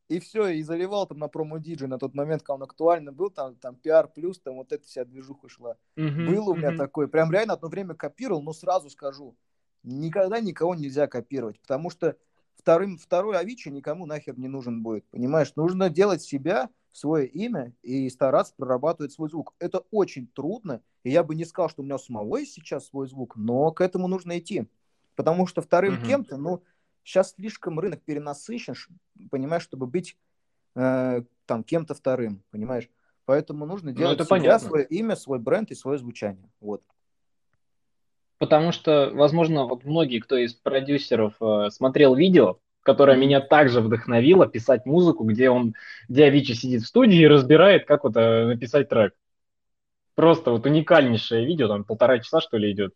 и все, и заливал там на промо диджи на тот момент, когда он актуально был, там, там PR плюс, там вот эта вся движуха шла. Mm-hmm, был у меня mm-hmm. такой, прям реально одно время копировал, но сразу скажу, никогда никого нельзя копировать, потому что вторым, второй Авичи никому нахер не нужен будет, понимаешь? Нужно делать себя, свое имя и стараться прорабатывать свой звук. Это очень трудно, и я бы не сказал, что у меня самого есть сейчас свой звук, но к этому нужно идти. Потому что вторым mm-hmm. кем-то, ну, Сейчас слишком рынок перенасыщен, понимаешь, чтобы быть э, там кем-то вторым, понимаешь? Поэтому нужно ну, делать ну, себя, понятно. свое имя, свой бренд и свое звучание. Вот. Потому что, возможно, вот многие, кто из продюсеров э, смотрел видео, которое меня также вдохновило писать музыку, где он, где Авичи сидит в студии и разбирает, как вот э, написать трек. Просто вот уникальнейшее видео, там полтора часа, что ли, идет.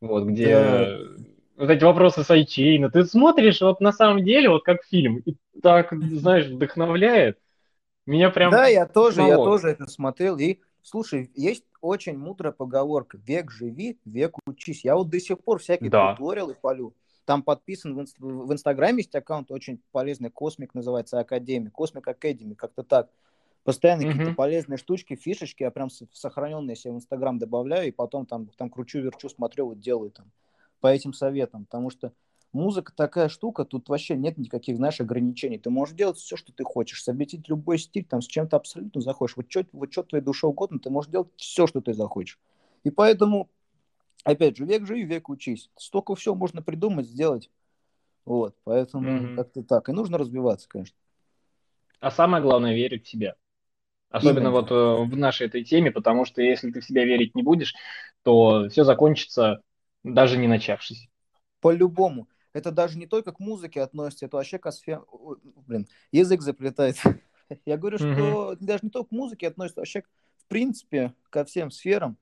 Вот, где да вот эти вопросы сайчейна. Ты смотришь вот на самом деле вот как фильм, и так, знаешь, вдохновляет. Меня прям... Да, я тоже, я тоже это смотрел. И, слушай, есть очень мудрая поговорка. Век живи, век учись. Я вот до сих пор всякие да. туториалы полю. Там подписан в, инст... в Инстаграме есть аккаунт очень полезный, Космик называется, Академия. Космик Академия, как-то так. Постоянно mm-hmm. какие-то полезные штучки, фишечки, я прям сохраненные себе в Инстаграм добавляю, и потом там, там кручу, верчу, смотрю, вот делаю там по этим советам, потому что музыка такая штука, тут вообще нет никаких, знаешь, ограничений. Ты можешь делать все, что ты хочешь, совместить любой стиль, там, с чем-то абсолютно захочешь. Вот что вот что твоей душе угодно, ты можешь делать все, что ты захочешь. И поэтому, опять же, век живи, век учись. Столько всего можно придумать, сделать. Вот, поэтому mm-hmm. как-то так. И нужно развиваться, конечно. А самое главное, верить в себя. Особенно Именно. вот э, в нашей этой теме, потому что если ты в себя верить не будешь, то все закончится даже не начавшись. По-любому. Это даже не только к музыке относится, это вообще к сфере... Блин, язык заплетает. [laughs] Я говорю, что даже не только к музыке относится, вообще в принципе, ко всем сферам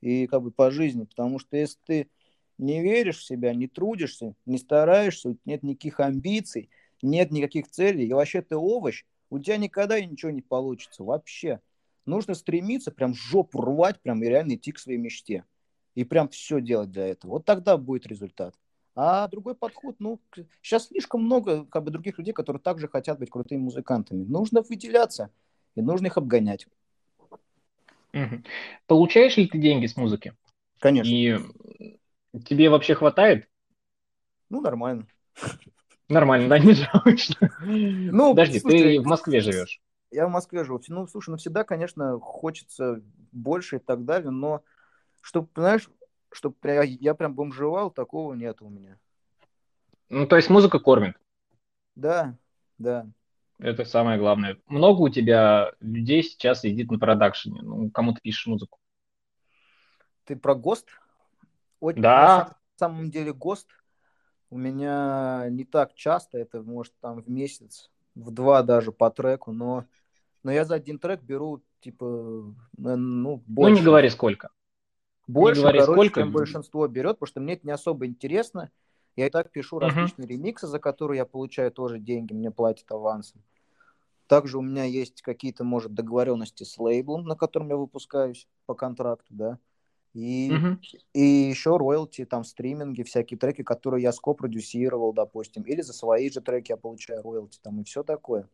и как бы по жизни, потому что если ты не веришь в себя, не трудишься, не стараешься, нет никаких амбиций, нет никаких целей, и вообще ты овощ, у тебя никогда ничего не получится вообще. Нужно стремиться прям жопу рвать, прям и реально идти к своей мечте. И прям все делать для этого. Вот тогда будет результат. А другой подход, ну, сейчас слишком много как бы, других людей, которые также хотят быть крутыми музыкантами. Нужно выделяться, и нужно их обгонять. Угу. Получаешь ли ты деньги с музыки? Конечно. И тебе вообще хватает? Ну, нормально. Нормально, да, не жалуешься? Ну, Подожди, слушай, ты в Москве живешь? Я в Москве живу. Ну, слушай, ну всегда, конечно, хочется больше и так далее, но чтобы, знаешь, чтобы я прям бомжевал, такого нет у меня. Ну, то есть музыка кормит? Да, да. Это самое главное. Много у тебя людей сейчас сидит на продакшене? Ну, кому ты пишешь музыку? Ты про ГОСТ? Очень, да. На самом деле ГОСТ у меня не так часто, это может там в месяц, в два даже по треку, но, но я за один трек беру типа, ну, больше. Ну, не говори сколько. Больше, говори, короче, сколько... чем большинство берет, потому что мне это не особо интересно. Я и так пишу различные uh-huh. ремиксы, за которые я получаю тоже деньги, мне платят авансом. Также у меня есть какие-то, может, договоренности с лейблом, на котором я выпускаюсь по контракту, да. И, uh-huh. и еще роялти, там, стриминги, всякие треки, которые я скопродюсировал, допустим. Или за свои же треки я получаю роялти, там, и все такое.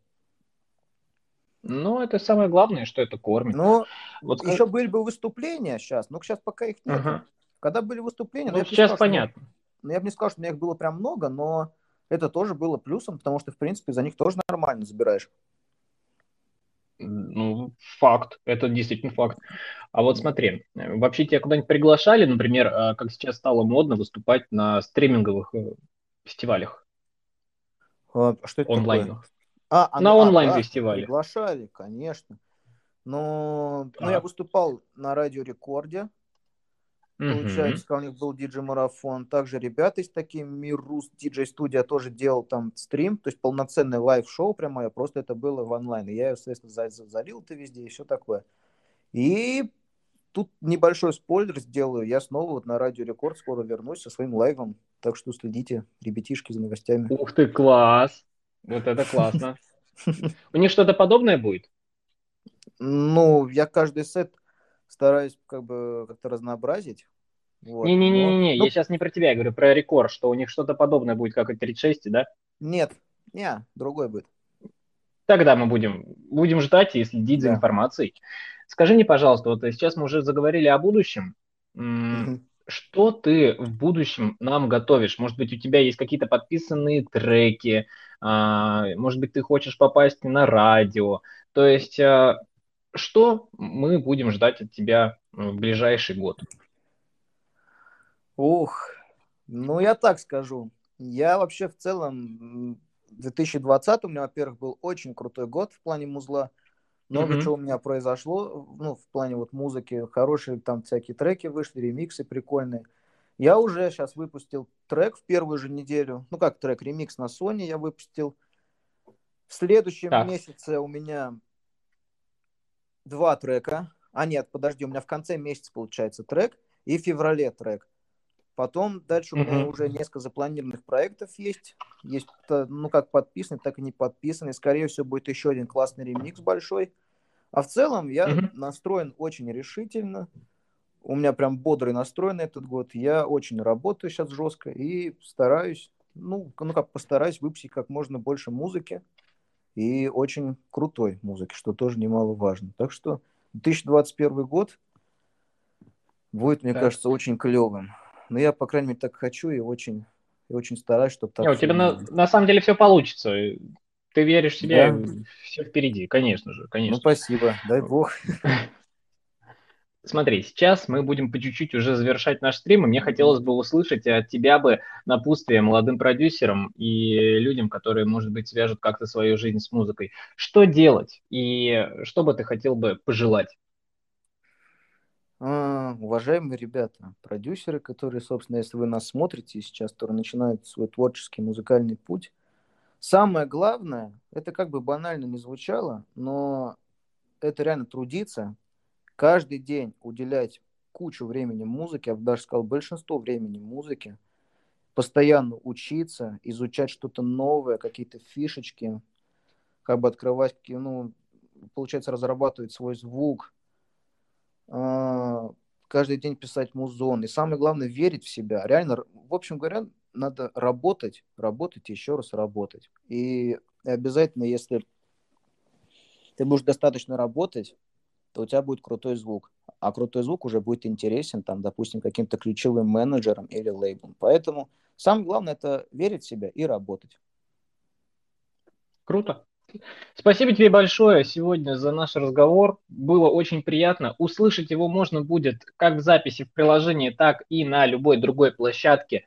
Ну, это самое главное, что это кормит. Ну, вот еще как... были бы выступления сейчас, но сейчас пока их нет. Uh-huh. Когда были выступления... Ну, ну сейчас сказал, понятно. Что ну, я бы не сказал, что у меня их было прям много, но это тоже было плюсом, потому что, в принципе, за них тоже нормально забираешь. Ну, факт, это действительно факт. А вот смотри, вообще тебя куда-нибудь приглашали, например, а, как сейчас стало модно выступать на стриминговых э, фестивалях? А, что это онлайн. Такое? А, а, на онлайн-фестивале. Да, приглашали, конечно. Но, а. я выступал на Радио Рекорде, Получается, у них был диджей-марафон. Также ребята из такие Мир Рус диджей-студия тоже делал там стрим, то есть полноценный лайв-шоу прямо, просто это было в онлайн. И я, естественно, залил это везде и все такое. И тут небольшой спойлер сделаю. Я снова вот на Радио Рекорд скоро вернусь со своим лайвом. Так что следите, ребятишки, за новостями. Ух ты, класс! Вот это классно. [laughs] У них что-то подобное будет? Ну, я каждый сет стараюсь как бы как-то разнообразить. Вот. Не-не-не, Но... не, ну... я сейчас не про тебя, я говорю про рекорд, что у них что-то подобное будет, как и 36, да? Нет, не, другой будет. Тогда мы будем, будем ждать и следить да. за информацией. Скажи мне, пожалуйста, вот сейчас мы уже заговорили о будущем. Что ты в будущем нам готовишь? Может быть, у тебя есть какие-то подписанные треки, может быть, ты хочешь попасть на радио. То есть а, что мы будем ждать от тебя в ближайший год? Ух, ну я так скажу. Я вообще в целом 2020 у меня, во-первых, был очень крутой год в плане музла. Много mm-hmm. чего у меня произошло, ну, в плане вот музыки. Хорошие там всякие треки вышли, ремиксы прикольные. Я уже сейчас выпустил трек в первую же неделю. Ну, как трек, ремикс на Sony я выпустил. В следующем так. месяце у меня два трека. А нет, подожди, у меня в конце месяца получается трек и в феврале трек. Потом дальше у меня уже несколько запланированных проектов есть. Есть, ну, как подписанный, так и не подписанный. Скорее всего, будет еще один классный ремикс большой. А в целом я настроен очень решительно. У меня прям бодрый настрой на этот год. Я очень работаю сейчас жестко и стараюсь, ну, ну как постараюсь выпустить как можно больше музыки и очень крутой музыки, что тоже немаловажно. Так что 2021 год будет, мне да. кажется, очень клевым. Но я, по крайней мере, так хочу и очень, и очень стараюсь, чтобы так... Не, у тебя на, на самом деле все получится. Ты веришь в себя, да. все впереди, конечно же, конечно. Ну, спасибо, дай бог. [laughs] Смотри, сейчас мы будем по чуть-чуть уже завершать наш стрим, и мне хотелось бы услышать от тебя бы напутствие молодым продюсерам и людям, которые, может быть, свяжут как-то свою жизнь с музыкой. Что делать и что бы ты хотел бы пожелать? А, уважаемые ребята, продюсеры, которые, собственно, если вы нас смотрите сейчас, которые начинают свой творческий музыкальный путь, самое главное, это как бы банально не звучало, но это реально трудиться, каждый день уделять кучу времени музыке, я бы даже сказал, большинство времени музыке, постоянно учиться, изучать что-то новое, какие-то фишечки, как бы открывать, ну, получается, разрабатывать свой звук, а, каждый день писать музон. И самое главное, верить в себя. Реально, в общем говоря, надо работать, работать и еще раз работать. И обязательно, если ты будешь достаточно работать, то у тебя будет крутой звук. А крутой звук уже будет интересен, там, допустим, каким-то ключевым менеджером или лейблом. Поэтому самое главное это верить в себя и работать. Круто. Спасибо тебе большое сегодня за наш разговор. Было очень приятно. Услышать его можно будет как в записи в приложении, так и на любой другой площадке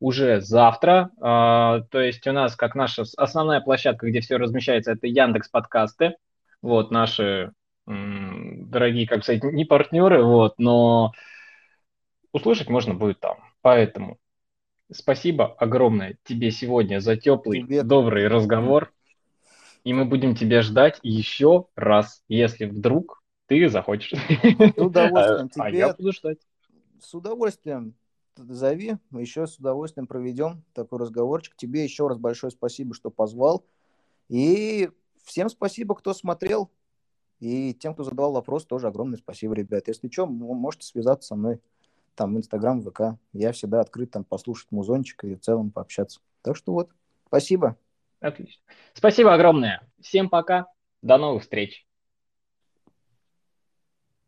уже завтра. А, то есть у нас, как наша основная площадка, где все размещается, это Яндекс подкасты. Вот наши дорогие, как сказать, не партнеры, вот, но услышать можно будет там. Поэтому спасибо огромное тебе сегодня за теплый, тебе... добрый разговор. И мы будем тебя ждать еще раз, если вдруг ты захочешь. С удовольствием тебе. [laughs] А я буду ждать. С удовольствием зови, мы еще с удовольствием проведем такой разговорчик. Тебе еще раз большое спасибо, что позвал. И всем спасибо, кто смотрел. И тем, кто задавал вопрос, тоже огромное спасибо, ребят. Если что, можете связаться со мной там в Инстаграм, ВК. Я всегда открыт там послушать музончик и в целом пообщаться. Так что вот, спасибо. Отлично. Спасибо огромное. Всем пока. До новых встреч.